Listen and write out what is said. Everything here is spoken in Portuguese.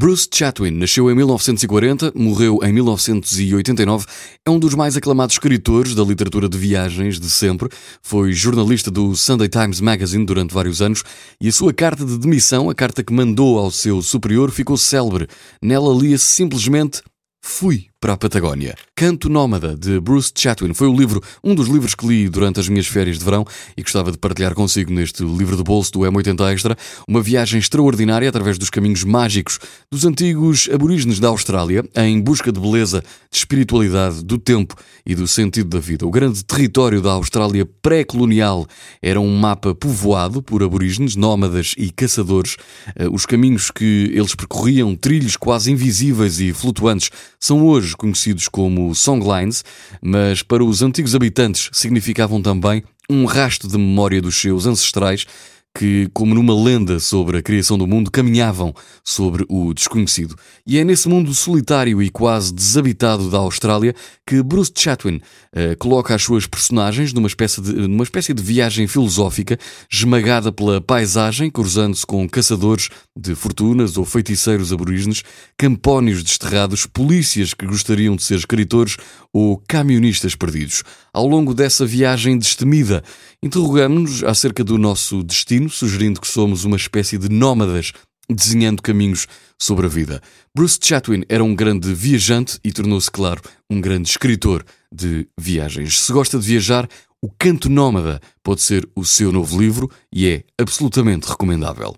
Bruce Chatwin nasceu em 1940, morreu em 1989, é um dos mais aclamados escritores da literatura de viagens de sempre, foi jornalista do Sunday Times Magazine durante vários anos e a sua carta de demissão, a carta que mandou ao seu superior, ficou célebre. Nela lia-se simplesmente Fui para a Patagónia. Canto Nómada, de Bruce Chatwin, foi o livro, um dos livros que li durante as minhas férias de verão e gostava de partilhar consigo neste livro de bolso do M80 Extra, uma viagem extraordinária através dos caminhos mágicos dos antigos aborígenes da Austrália, em busca de beleza, de espiritualidade, do tempo e do sentido da vida. O grande território da Austrália pré-colonial era um mapa povoado por aborígenes, nómadas e caçadores. Eh, os caminhos que eles percorriam, trilhos quase invisíveis e flutuantes, são hoje conhecidos como songlines, mas para os antigos habitantes significavam também um rasto de memória dos seus ancestrais que, como numa lenda sobre a criação do mundo, caminhavam sobre o desconhecido. E é nesse mundo solitário e quase desabitado da Austrália que Bruce Chatwin uh, coloca as suas personagens numa espécie, de, numa espécie de viagem filosófica, esmagada pela paisagem, cruzando-se com caçadores de fortunas ou feiticeiros aborígenes, campónios desterrados, polícias que gostariam de ser escritores ou camionistas perdidos. Ao longo dessa viagem destemida, interrogamos-nos acerca do nosso destino, sugerindo que somos uma espécie de nómadas desenhando caminhos sobre a vida. Bruce Chatwin era um grande viajante e tornou-se, claro, um grande escritor de viagens. Se gosta de viajar, O Canto Nómada pode ser o seu novo livro e é absolutamente recomendável.